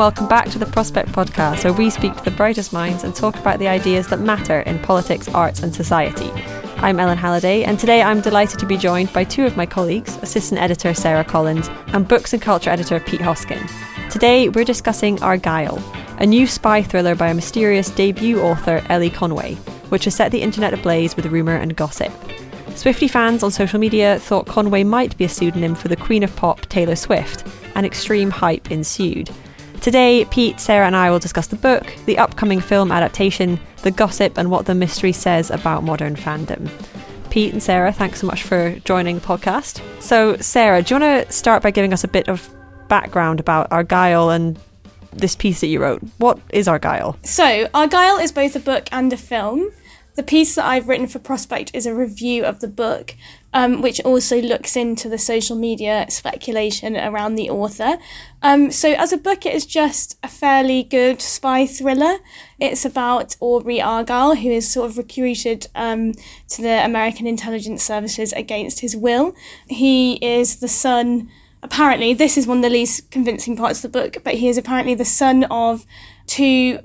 Welcome back to the Prospect Podcast, where we speak to the brightest minds and talk about the ideas that matter in politics, arts, and society. I'm Ellen Halliday, and today I'm delighted to be joined by two of my colleagues, assistant editor Sarah Collins and books and culture editor Pete Hoskin. Today we're discussing Argylle, a new spy thriller by a mysterious debut author, Elly Conway, which has set the internet ablaze with rumour and gossip. Swiftie fans on social media thought Conway might be a pseudonym for the Queen of Pop, Taylor Swift, and extreme hype ensued. Today, Pete, Sarah, and I will discuss the book, the upcoming film adaptation, the gossip, and what the mystery says about modern fandom. Pete and Sarah, thanks so much for joining the podcast. So, Sarah, do you want to start by giving us a bit of background about Argylle and this piece that you wrote? What is Argylle? So, Argylle is both a book and a film. The piece that I've written for Prospect is a review of the book, um, which also looks into the social media speculation around the author. Um, so, as a book, it is just a fairly good spy thriller. It's about Aubrey Argylle, who is sort of recruited um, to the American intelligence services against his will. He is the son, apparently, this is one of the least convincing parts of the book, but he is apparently the son of two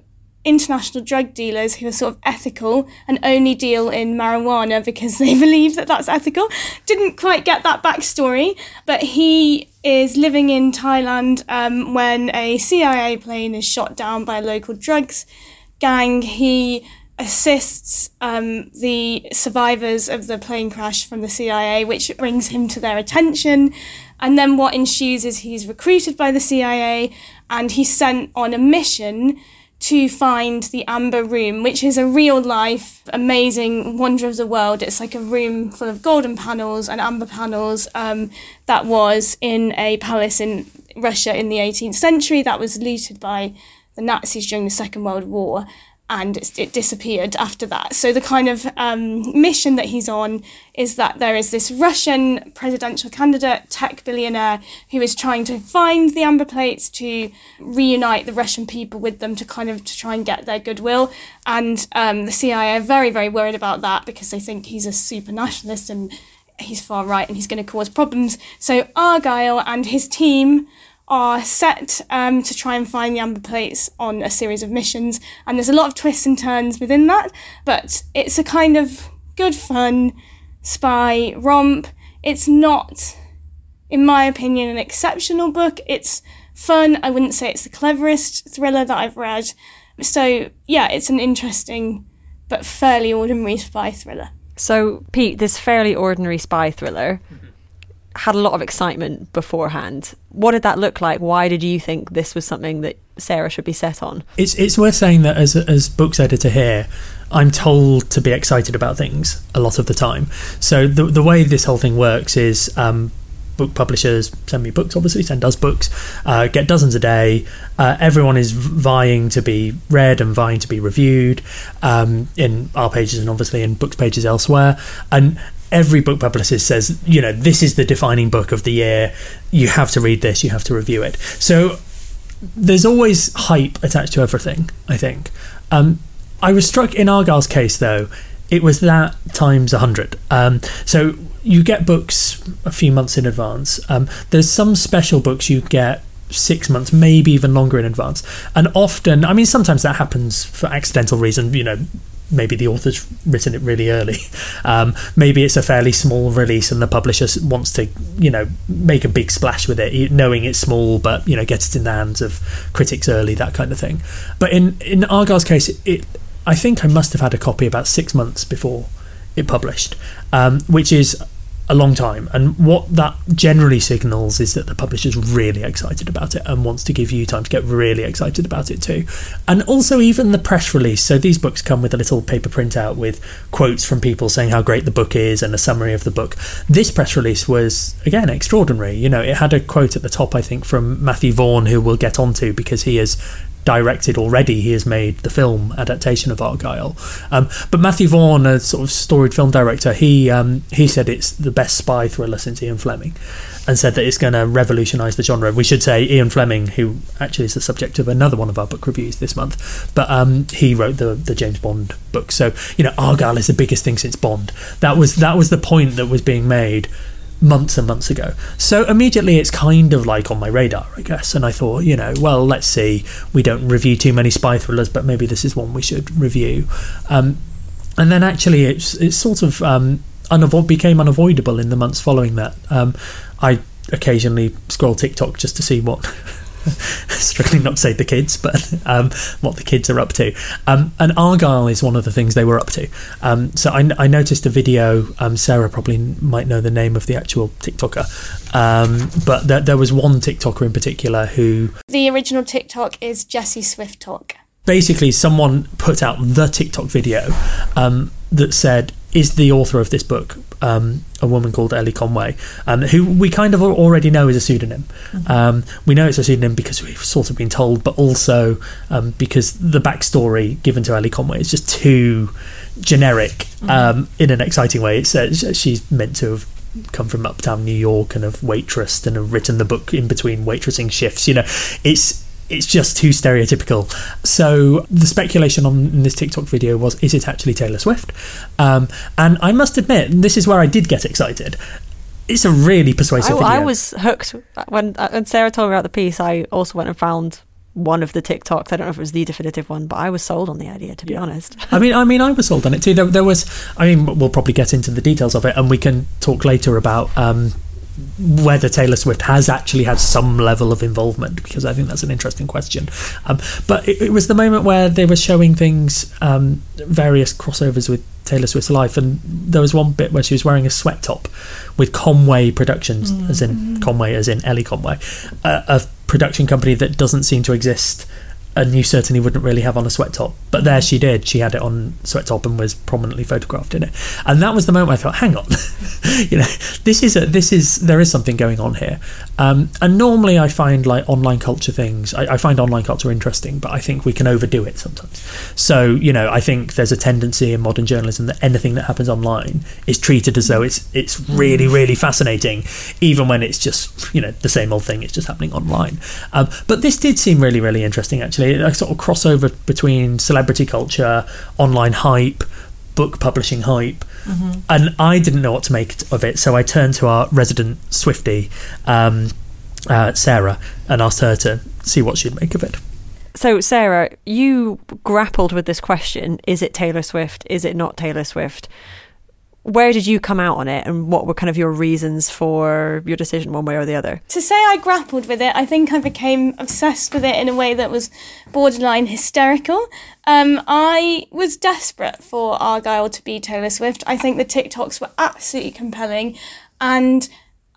international drug dealers who are sort of ethical and only deal in marijuana because they believe that that's ethical. Didn't quite get that backstory, but he is living in Thailand um, when a CIA plane is shot down by a local drugs gang. He assists um, the survivors of the plane crash from the CIA, which brings him to their attention. And then what ensues is he's recruited by the CIA and he's sent on a mission to find the Amber Room, which is a real life, amazing wonder of the world. It's like a room full of golden panels and amber panels um, that was in a palace in Russia in the 18th century that was looted by the Nazis during the Second World War and it, disappeared after that. So the kind of um, mission that he's on is that there is this Russian presidential candidate, tech billionaire, who is trying to find the amber plates to reunite the Russian people with them to kind of to try and get their goodwill. And um, the CIA are very very worried about that because they think he's a super nationalist and he's far right and he's going to cause problems. So Argylle and his team are set um, to try and find the amber plates on a series of missions, and there's a lot of twists and turns within that, but it's a kind of good fun spy romp. It's not, in my opinion, an exceptional book. It's fun. I wouldn't say it's the cleverest thriller that I've read. So, yeah, it's an interesting but fairly ordinary spy thriller. So, Pete, this fairly ordinary spy thriller had a lot of excitement beforehand. What did that look like? Why did you think this was something that Sarah should be set on? It's it's worth saying that as as books editor here, I'm told to be excited about things a lot of the time. So the the way this whole thing works is. Um, book publishers send me books obviously send us books uh, get dozens a day uh, everyone is vying to be read and vying to be reviewed um, in our pages and obviously in books pages elsewhere and every book publicist says, you know, this is the defining book of the year. You have to read this, you have to review it. So there's always hype attached to everything, I think. Um, I was struck in Argylle's case, though, it was that times 100. Um, so you get books a few months in advance. Um, there's some special books you get six months, maybe even longer in advance. And often, I mean, sometimes that happens for accidental reason. You know, maybe the author's written it really early. Um, maybe it's a fairly small release and the publisher wants to, you know, make a big splash with it, knowing it's small, but you know, get it in the hands of critics early, that kind of thing. But in in Argylle's case, it I think I must have had a copy about six months before it published, um, which is a long time. And what that generally signals is that the publisher's really excited about it and wants to give you time to get really excited about it too. And also, even the press release. So these books come with a little paper printout with quotes from people saying how great the book is and a summary of the book. This press release was, again, extraordinary. You know, it had a quote at the top, I think, from Matthew Vaughn, who we'll get onto because he has directed already. He has made the film adaptation of Argylle. Um, but Matthew Vaughn, a sort of storied film director, he um, he said it's the best spy thriller since Ian Fleming, and said that it's going to revolutionise the genre. We should say Ian Fleming, who actually is the subject of another one of our book reviews this month, but um, he wrote the the James Bond book. So you know, Argylle is the biggest thing since Bond. That was that was the point that was being made months and months ago. So immediately it's kind of like on my radar, I guess. And I thought, you know, well, let's see. We don't review too many spy thrillers, but maybe this is one we should review. Um, and then actually, it's it's sort of um, unavo- became unavoidable in the months following that. Um, I occasionally scroll TikTok just to see what struggling not to say the kids, but um, what the kids are up to. Um, and Argylle is one of the things they were up to. Um, so I, I, noticed a video. Um, Sarah probably might know the name of the actual TikToker, um, but th- there was one TikToker in particular who. The original TikTok is Jesse Swift Talk. Basically, someone put out the TikTok video um, that said, "Is the author of this book um, a woman called Elly Conway, um, who we kind of already know is a pseudonym. Mm-hmm. Um, we know it's a pseudonym because we've sort of been told, but also um, because the backstory given to Elly Conway is just too generic mm-hmm. Um, in an exciting way. It says she's meant to have come from uptown New York and have waitressed and have written the book in between waitressing shifts. You know, it's it's just too stereotypical. So the speculation on this TikTok video was, is it actually Taylor Swift? Um, and I must admit, this is where I did get excited. It's a really persuasive I, video. I was hooked when uh, when Sarah told me about the piece. I also went and found one of the TikToks. I don't know if it was the definitive one, but I was sold on the idea. To be yeah. honest, I mean, I mean, I was sold on it too. There, there, was. I mean, we'll probably get into the details of it, and we can talk later about um, whether Taylor Swift has actually had some level of involvement because I think that's an interesting question. Um, but it, it, was the moment where they were showing things, um, various crossovers with Taylor Swift's life, and there was one bit where she was wearing a sweat top with Conway Productions, mm-hmm. as in mm-hmm. Conway, as in Elly Conway, a, a production company that doesn't seem to exist and you certainly wouldn't really have on a sweat top. But there she did. She had it on sweat top and was prominently photographed in it. And that was the moment I thought, hang on, you know, this is a this is there is something going on here. Um, and normally I find like online culture things. I, I, find online culture interesting, but I think we can overdo it sometimes. So you know, I think there's a tendency in modern journalism that anything that happens online is treated as though it's it's really really fascinating, even when it's just you know the same old thing. It's just happening online. Um, but this did seem really really interesting actually a sort of crossover between celebrity culture, online hype, book publishing hype. Mm-hmm. And I didn't know what to make of it, so I turned to our resident Swiftie, um, uh, Sarah, and asked her to see what she'd make of it. So, Sarah, you grappled with this question is it Taylor Swift? Is it not Taylor Swift? Where did you come out on it and what were kind of your reasons for your decision one way or the other? To say i grappled with it i think i became obsessed with it in a way that was borderline hysterical. Um, i was desperate for argylle to be taylor swift. I think the tiktoks were absolutely compelling. And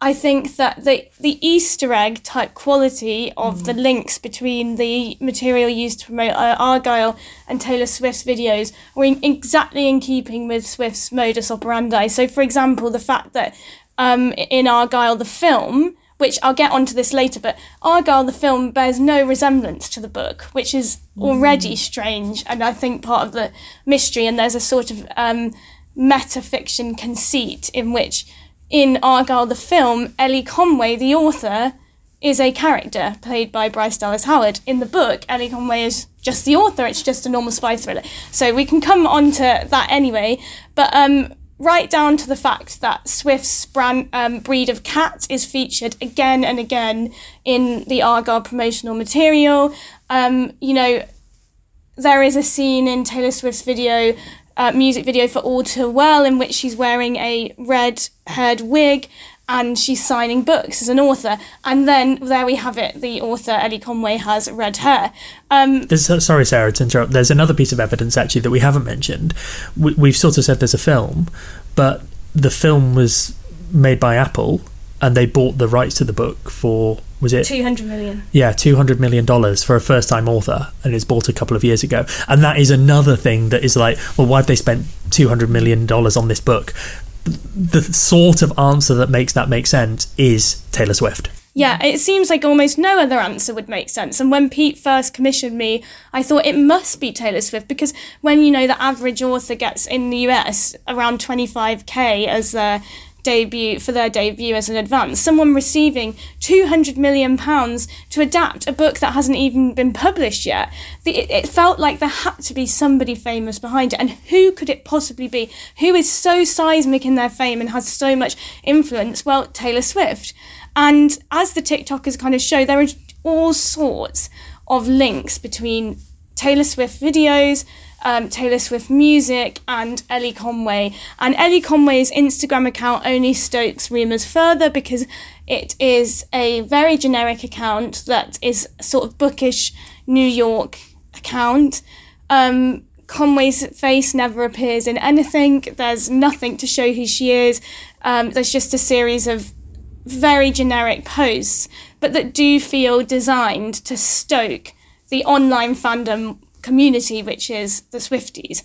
I think that the the Easter egg type quality of mm. the links between the material used to promote uh, Argylle and Taylor Swift's videos were in, exactly in keeping with Swift's modus operandi. So, for example, the fact that um, in Argylle, the film, which I'll get onto this later, but Argylle, the film bears no resemblance to the book, which is already mm. strange, and I think part of the mystery. And there's a sort of um, metafiction conceit in which in Argylle the film, Elly Conway, the author, is a character played by Bryce Dallas Howard. In the book, Elly Conway is just the author, it's just a normal spy thriller. So we can come on to that anyway. But um, right down to the fact that Swift's brand, um, breed of cat is featured again and again in the Argylle promotional material. Um, you know, there is a scene in Taylor Swift's video, uh, music video for All Too Well, in which she's wearing a red haired wig and she's signing books as an author. And then there we have it the author, Elly Conway, has red hair. Um, there's, uh, sorry, Sarah, to interrupt. There's another piece of evidence actually that we haven't mentioned. We, we've sort of said there's a film, but the film was made by Apple and they bought the rights to the book for was it? 200 million. Yeah 200 million dollars for a first time author and it's bought a couple of years ago. And that is another thing that is like well why have they spent 200 million dollars on this book? The sort of answer that makes that make sense is Taylor Swift. Yeah, it seems like almost no other answer would make sense. And when Pete first commissioned me, I thought it must be Taylor Swift because when you know the average author gets in the US around 25k as their debut for their debut as an advance. Someone receiving 200 million pounds to adapt a book that hasn't even been published yet. The, it, it felt like there had to be somebody famous behind it. And who could it possibly be? Who is so seismic in their fame and has so much influence? Well taylor swift. And as the tiktokers kind of show there are all sorts of links between taylor swift videos um, Taylor Swift music and Elly Conway. And Elly Conway's Instagram account only stokes rumours further because it is a very generic account that is sort of bookish New York account. Um, Conway's face never appears in anything. There's nothing to show who she is. Um, there's just a series of very generic posts, but that do feel designed to stoke the online fandom community, which is the Swifties.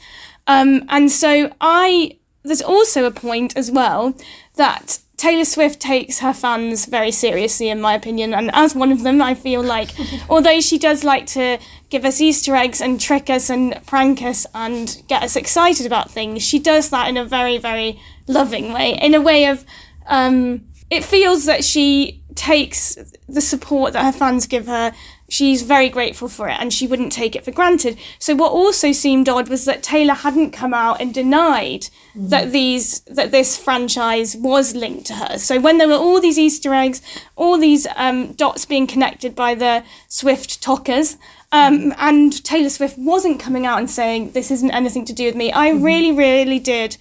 Um, and so I, there's also a point as well that Taylor Swift takes her fans very seriously, in my opinion. And as one of them, I feel like, although she does like to give us Easter eggs and trick us and prank us and get us excited about things, she does that in a very, very loving way, in a way of, um, it feels that she takes the support that her fans give her she's very grateful for it and she wouldn't take it for granted. So what also seemed odd was that Taylor hadn't come out and denied mm. that these that this franchise was linked to her. So when there were all these Easter eggs, all these um, dots being connected by the Swift talkers, um, and Taylor Swift wasn't coming out and saying this isn't anything to do with me, I mm. really, really did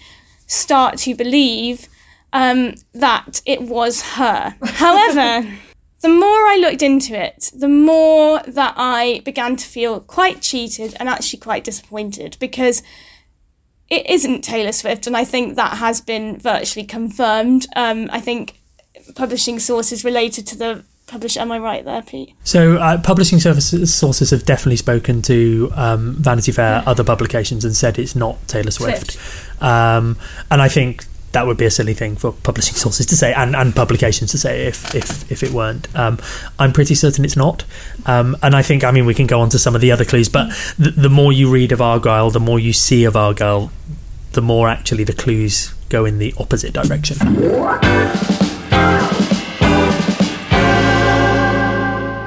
start to believe um, that it was her. However the more I looked into it, the more that I began to feel quite cheated and actually quite disappointed because it isn't Taylor Swift, and I think that has been virtually confirmed. Um, I think publishing sources related to the publisher. Am I right there, Pete? So, uh, publishing services sources have definitely spoken to um, Vanity Fair, yeah. other publications, and said it's not Taylor Swift. Swift. Um, and I think that would be a silly thing for publishing sources to say and, and publications to say if if, if it weren't. Um, I'm pretty certain it's not. Um, and I think, I mean, we can go on to some of the other clues, but the, the more you read of Argylle, the more you see of Argylle, the more actually the clues go in the opposite direction.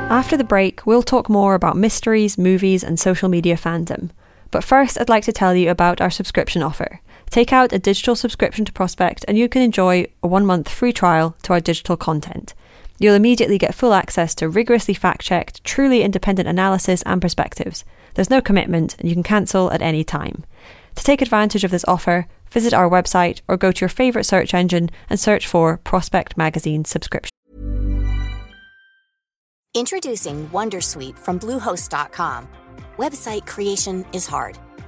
After the break, we'll talk more about mysteries, movies, and social media fandom. But first, I'd like to tell you about our subscription offer. Take out a digital subscription to Prospect and you can enjoy a one month free trial to our digital content. You'll immediately get full access to rigorously fact checked, truly independent analysis and perspectives. There's no commitment and you can cancel at any time. To take advantage of this offer, visit our website or go to your favourite search engine and search for Prospect Magazine subscription. Introducing Wondersuite from Bluehost.com. Website creation is hard.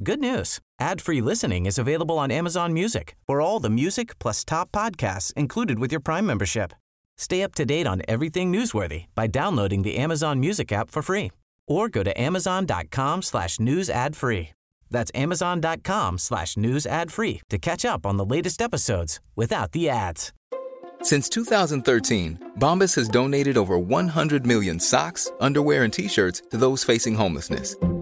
Good news. Ad-free listening is available on Amazon Music for all the music plus top podcasts included with your Prime membership. Stay up to date on everything newsworthy by downloading the Amazon Music app for free or go to amazon.com slash news ad free. That's amazon.com slash news ad free to catch up on the latest episodes without the ads. Since 2013, Bombas has donated over 100 million socks, underwear, and T-shirts to those facing homelessness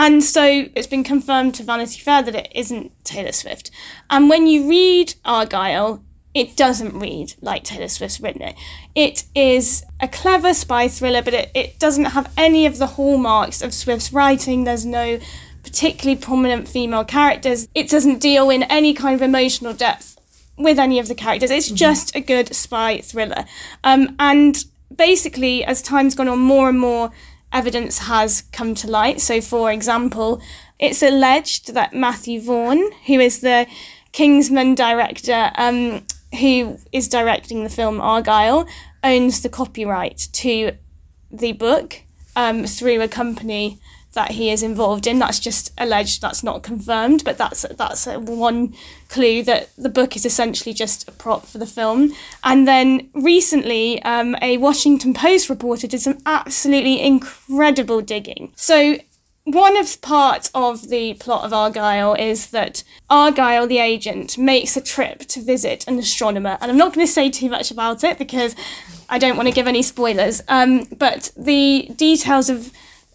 And so it's been confirmed to Vanity Fair that it isn't Taylor Swift. And when you read Argylle, it doesn't read like Taylor Swift's written it. It is a clever spy thriller, but it, it doesn't have any of the hallmarks of Swift's writing. There's no particularly prominent female characters. It doesn't deal in any kind of emotional depth with any of the characters. It's just a good spy thriller. Um, and basically, as time's gone on, more and more evidence has come to light. So, for example, it's alleged that Matthew Vaughn, who is the Kingsman director, um, who is directing the film Argylle, owns the copyright to the book um, through a company that he is involved in. That's just alleged. That's not confirmed, but that's that's one clue that the book is essentially just a prop for the film. And then recently, um, a Washington Post reporter did some absolutely incredible digging. So. One of part of the plot of Argylle is that Argylle, the agent, makes a trip to visit an astronomer, and I'm not going to say too much about it because I don't want to give any spoilers. Um, but the details of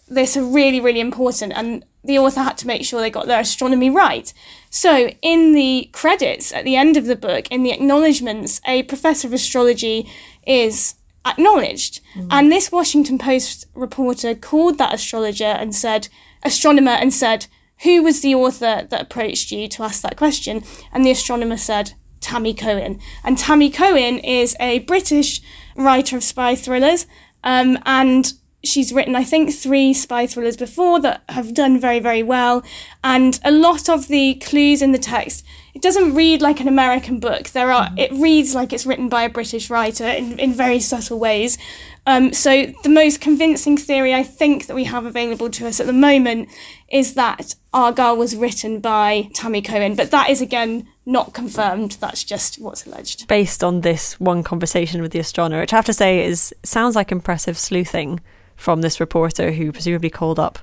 this are really, really important, and the author had to make sure they got their astronomy right. So, in the credits at the end of the book, in the acknowledgements, a professor of astrology is acknowledged. Mm. And this Washington Post reporter called that astrologer and said, astronomer, and said, Who was the author that approached you to ask that question? And the astronomer said, Tammy Cohen. And Tammy Cohen is a British writer of spy thrillers. Um, and she's written, I think, three spy thrillers before that have done very, very well. And a lot of the clues in the text, it doesn't read like an American book. There are, it reads like it's written by a British writer in, in very subtle ways. Um, so the most convincing theory I think that we have available to us at the moment is that Argylle was written by Tammy Cohen, but that is again not confirmed. That's just what's alleged. Based on this one conversation with the astronomer, which I have to say is sounds like impressive sleuthing from this reporter who presumably called up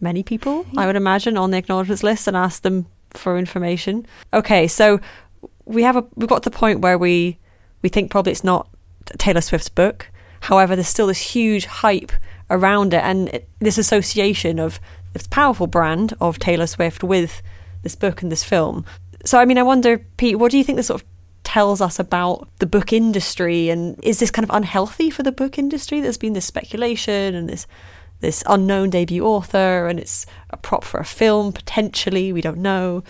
many people, I would imagine, on the acknowledgements list and asked them for information. Okay, so we have a we've got to the point where we we think probably it's not Taylor Swift's book. However, there's still this huge hype around it and it, this association of this powerful brand of Taylor Swift with this book and this film. So, I mean, I wonder, Pete, what do you think the sort of tells us about the book industry and is this kind of unhealthy for the book industry? There's been this speculation and this this unknown debut author and it's a prop for a film potentially we don't know.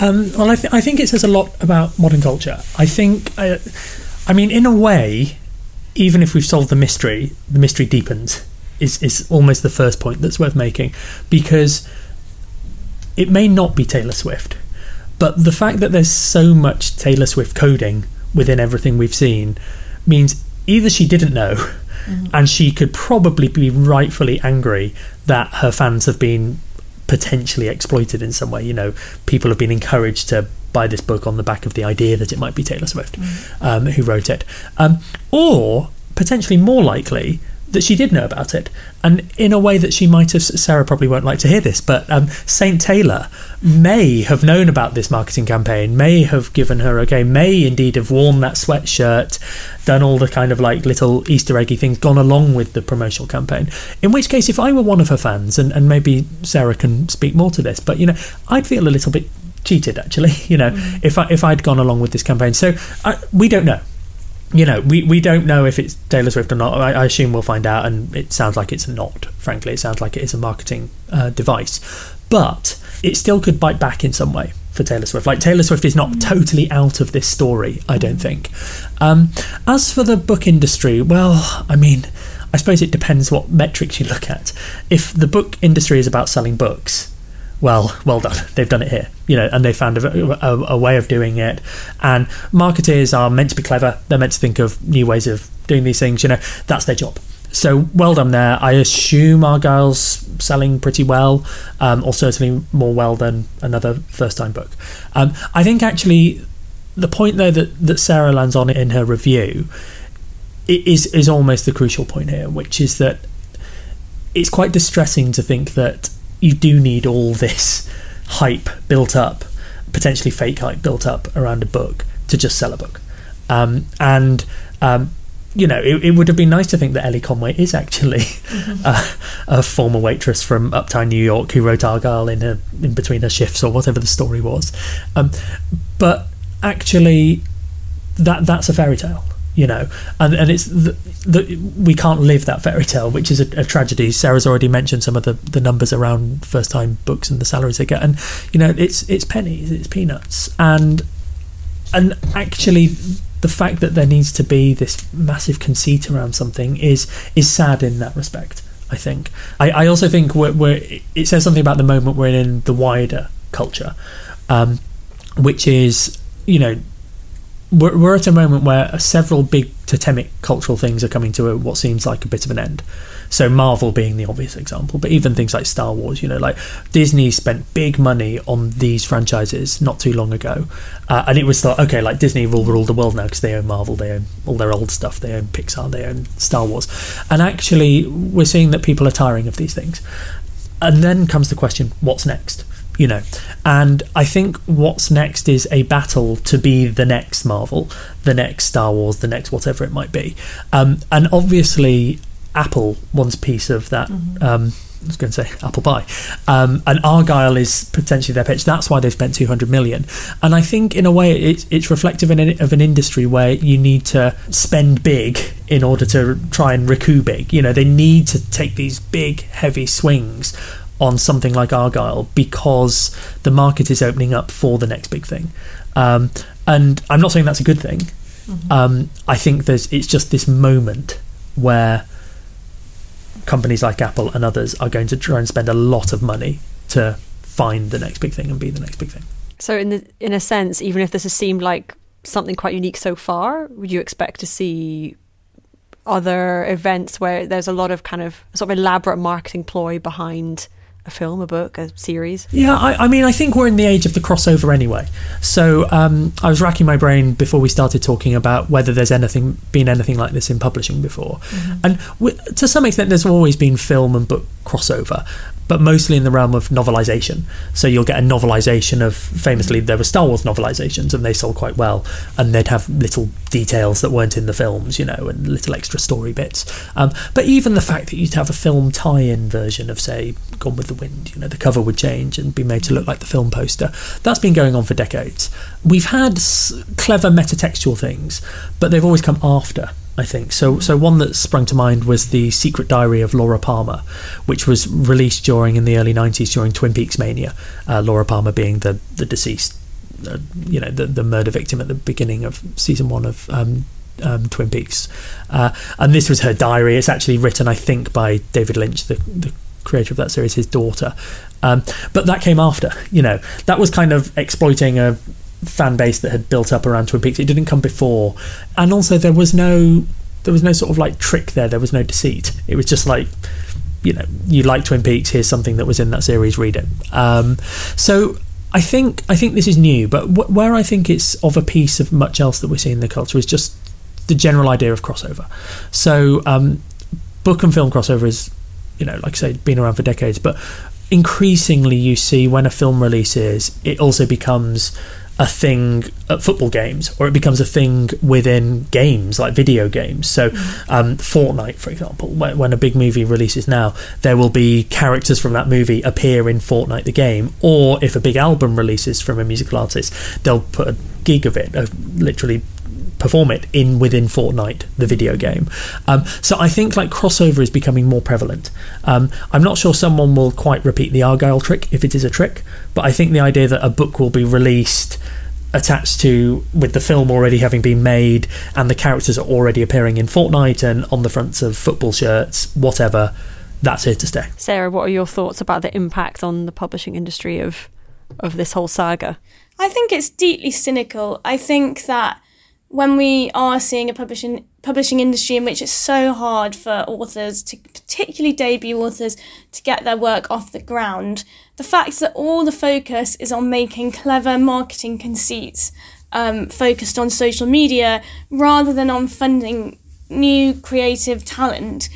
Um, well I, th- I think it says a lot about modern culture. I think uh, i mean in a way even if we've solved the mystery the mystery deepens is, is almost the first point that's worth making because it may not be taylor swift but the fact that there's so much Taylor Swift coding within everything we've seen means either she didn't know mm-hmm. and she could probably be rightfully angry that her fans have been potentially exploited in some way. You know, people have been encouraged to buy this book on the back of the idea that it might be Taylor Swift mm-hmm. um, who wrote it. Um, or potentially more likely, that she did know about it, and in a way that she might have. Sarah probably won't like to hear this, but um, Saint Taylor may have known about this marketing campaign, may have given her okay, may indeed have worn that sweatshirt, done all the kind of like little Easter eggy things, gone along with the promotional campaign. In which case, if I were one of her fans, and, and maybe Sarah can speak more to this, but you know, I'd feel a little bit cheated actually. You know, mm. if I if I'd gone along with this campaign, so I, we don't know you know, we, we don't know if it's Taylor Swift or not. I, I, assume we'll find out, and it sounds like it's not. Frankly, it sounds like it is a marketing uh, device, but it still could bite back in some way for Taylor Swift. Like Taylor Swift is not mm. totally out of this story, I don't think. Um, as for the book industry, well, I mean, I suppose it depends what metrics you look at. If the book industry is about selling books, well, well done. They've done it here, you know, and they found a, a, a, way of doing it. And marketers are meant to be clever. They're meant to think of new ways of doing these things. You know, that's their job. so well done there. I assume Argylle's selling pretty well, um, or certainly more well than another first time book. Um, I think actually the point there that, that Sarah lands on it in her review is is almost the crucial point here, which is that it's quite distressing to think that you do need all this hype built up, potentially fake hype built up around a book to just sell a book. Um, and um, you know, it, it, would have been nice to think that Elly Conway is actually mm-hmm. a, a, former waitress from Uptown New York who wrote Argylle in her in between her shifts or whatever the story was. Um, but actually, that that's a fairy tale you know, and and it's the, the, we can't live that fairy tale, which is a, a, tragedy. Sarah's already mentioned some of the, the numbers around first time books and the salaries they get, and you know, it's it's pennies, it's peanuts, and and actually, the fact that there needs to be this massive conceit around something is is sad in that respect. I think. I, I also think we're, we're, it says something about the moment we're in the wider culture, um, which is you know we're, we're at a moment where several big totemic cultural things are coming to a, what seems like a bit of an end. So Marvel being the obvious example, but even things like Star Wars, you know, like Disney spent big money on these franchises not too long ago, uh, and it was thought, okay, like Disney will rule the world now because they own Marvel, they own all their old stuff, they own Pixar, they own Star Wars, and actually we're seeing that people are tiring of these things, and then comes the question, what's next? You know. And I think what's next is a battle to be the next Marvel, the next Star Wars, the next whatever it might be. Um, and obviously, Apple wants piece of that. Mm-hmm. Um, I was going to say apple pie, um, and Argylle is potentially their pitch. That's why they spent two hundred million. And I think, in a way, it's it's reflective of an industry where you need to spend big in order to try and recoup big. You know, they need to take these big, heavy swings on something like Argylle because the market is opening up for the next big thing. Um, and I'm not saying that's a good thing. Mm-hmm. Um, I think there's it's just this moment where companies like Apple and others are going to try and spend a lot of money to find the next big thing and be the next big thing. So in the in a sense, even if this has seemed like something quite unique so far, would you expect to see other events where there's a lot of kind of sort of elaborate marketing ploy behind a film, a book, a series? Yeah, I, I, mean, I think we're in the age of the crossover anyway. So um, I was racking my brain before we started talking about whether there's anything been anything like this in publishing before, mm-hmm. and w- to some extent, there's always been film and book crossover but mostly in the realm of novelization. So you'll get a novelization of famously there were Star Wars novelizations and they sold quite well, and they'd have little details that weren't in the films, you know, and little extra story bits. Um, but even the fact that you'd have a film tie-in version of say Gone with the Wind, you know, the cover would change and be made to look like the film poster. That's been going on for decades. We've had s- clever metatextual things, but they've always come after I think. So, so one that sprung to mind was the Secret Diary of Laura Palmer, which was released during in the early '90s during Twin Peaks mania. Uh, Laura Palmer being the the deceased, uh, you know, the the murder victim at the beginning of season one of. Um, um, Twin Peaks, uh, and this was her diary. It's actually written, I think, by David Lynch, the, the creator of that series, his daughter. Um, but that came after, you know, that was kind of exploiting a fan base that had built up around Twin Peaks. It didn't come before, and also there was no there was no sort of like trick there. There was no deceit. It was just like you know you like Twin Peaks. Here's something that was in that series. Read it. Um, so I think I think this is new, but wh- where I think it's of a piece of much else that we're seeing in the culture is just the general idea of crossover. So um, book and film crossover is you know like I say been around for decades, but increasingly you see when a film releases, it also becomes a thing at football games, or it becomes a thing within games like video games. So, um, Fortnite, for example, when, when, a big movie releases now, there will be characters from that movie appear in Fortnite the game, or if a big album releases from a musical artist, they'll put a gig of it, uh, literally perform it in within Fortnite, the video game. Um, so I think like crossover is becoming more prevalent. Um, I'm not sure someone will quite repeat the Argylle trick if it is a trick, but I think the idea that a book will be released attached to with the film already having been made and the characters are already appearing in Fortnite and on the fronts of football shirts, whatever. That's here to stay. Sarah, what are your thoughts about the impact on the publishing industry of of this whole saga? I think it's deeply cynical. I think that when we are seeing a publishing publishing industry in which it's so hard for authors to particularly debut authors to get their work off the ground the fact that all the focus is on making clever marketing conceits um, focused on social media rather than on funding new creative talent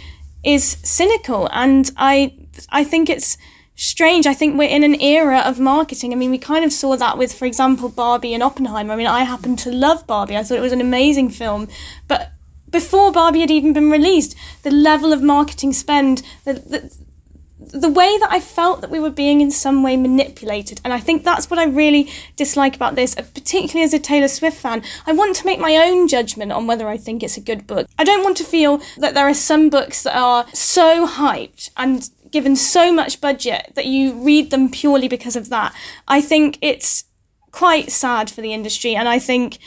is cynical. And i i think it's strange. I think we're in an era of marketing. I mean, we kind of saw that with, for example, Barbie and Oppenheimer. I mean, I happen to love Barbie. I thought it was an amazing film. But before Barbie had even been released, the level of marketing spend, the, the, the way that I felt that we were being in some way manipulated. And I think that's what I really dislike about this, uh, particularly as a Taylor Swift fan. I want to make my own judgment on whether I think it's a good book. I don't want to feel that there are some books that are so hyped and given so much budget that you read them purely because of that. I think it's quite sad for the industry, and I think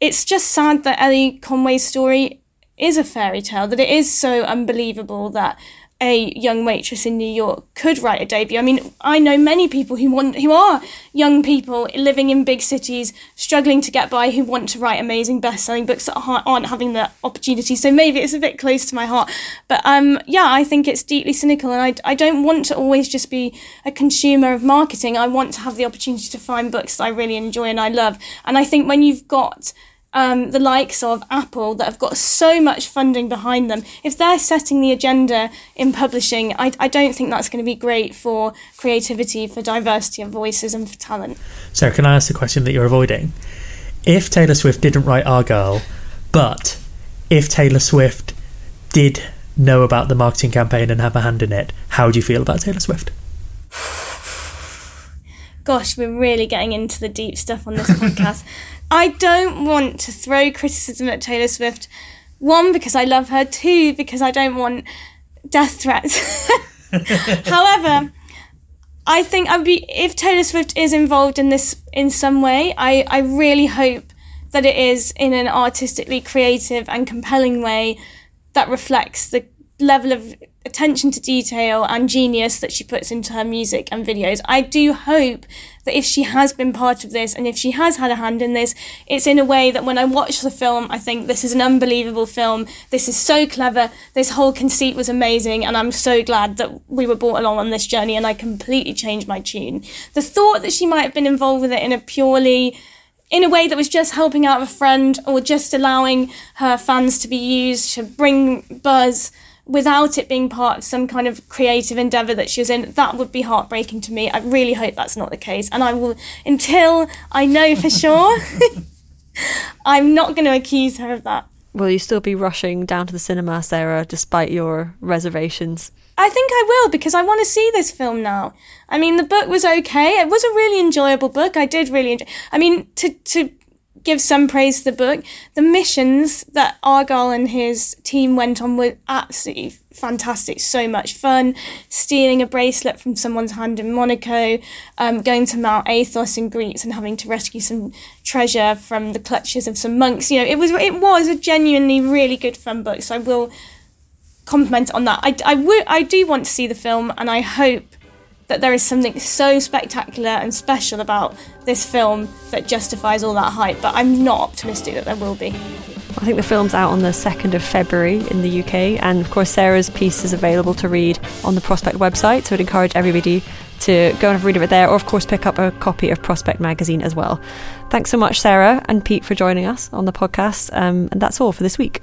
it's just sad that Elly Conway's story is a fairy tale, that it is so unbelievable that a young waitress in New York could write a debut. I mean, I know many people who want who are young people living in big cities, struggling to get by, who want to write amazing best-selling books that aren't having the opportunity. So maybe it's a bit close to my heart. But um, yeah, I think it's deeply cynical, and I I don't want to always just be a consumer of marketing. I want to have the opportunity to find books that I really enjoy and I love. And I think when you've got um, the likes of Apple that have got so much funding behind them, if they're setting the agenda in publishing, I, I don't think that's going to be great for creativity, for diversity of voices, and for talent. So, can I ask the question that you're avoiding? If Taylor Swift didn't write Argylle, but if Taylor Swift did know about the marketing campaign and have a hand in it, how do you feel about Taylor Swift? Gosh, we're really getting into the deep stuff on this podcast. I don't want to throw criticism at Taylor Swift. One, because I love her. Two, because I don't want death threats. However, I think I'd be if Taylor Swift is involved in this in some way. I, I really hope that it is in an artistically creative and compelling way that reflects the level of attention to detail and genius that she puts into her music and videos. I do hope that if she has been part of this and if she has had a hand in this, it's in a way that when I watch the film, I think this is an unbelievable film. This is so clever. This whole conceit was amazing. And I'm so glad that we were brought along on this journey and I completely changed my tune. The thought that she might have been involved with it in a purely in a way that was just helping out a friend or just allowing her fans to be used to bring buzz without it being part of some kind of creative endeavor that she was in, that would be heartbreaking to me. I really hope that's not the case. And I will, until I know for sure, I'm not going to accuse her of that. Will you still be rushing down to the cinema, Sarah, despite your reservations? I think I will because I want to see this film now. I mean, the book was okay. It was a really enjoyable book. I did really enjoy. I mean, to to give some praise to the book. The missions that Argylle and his team went on were absolutely fantastic. So much fun. Stealing a bracelet from someone's hand in Monaco, um, going to Mount Athos in Greece and having to rescue some treasure from the clutches of some monks. You know, it was it was a genuinely really good fun book. So I will compliment on that. I, I, w- I do want to see the film and I hope that there is something so spectacular and special about this film that justifies all that hype, but I'm not optimistic that there will be. I think the film's out on the 2nd of February in the UK, and of course, Sarah's piece is available to read on the Prospect website, so I'd encourage everybody to go and have a read of it there, or of course, pick up a copy of Prospect magazine as well. Thanks so much, Sarah and Pete, for joining us on the podcast, um, and that's all for this week.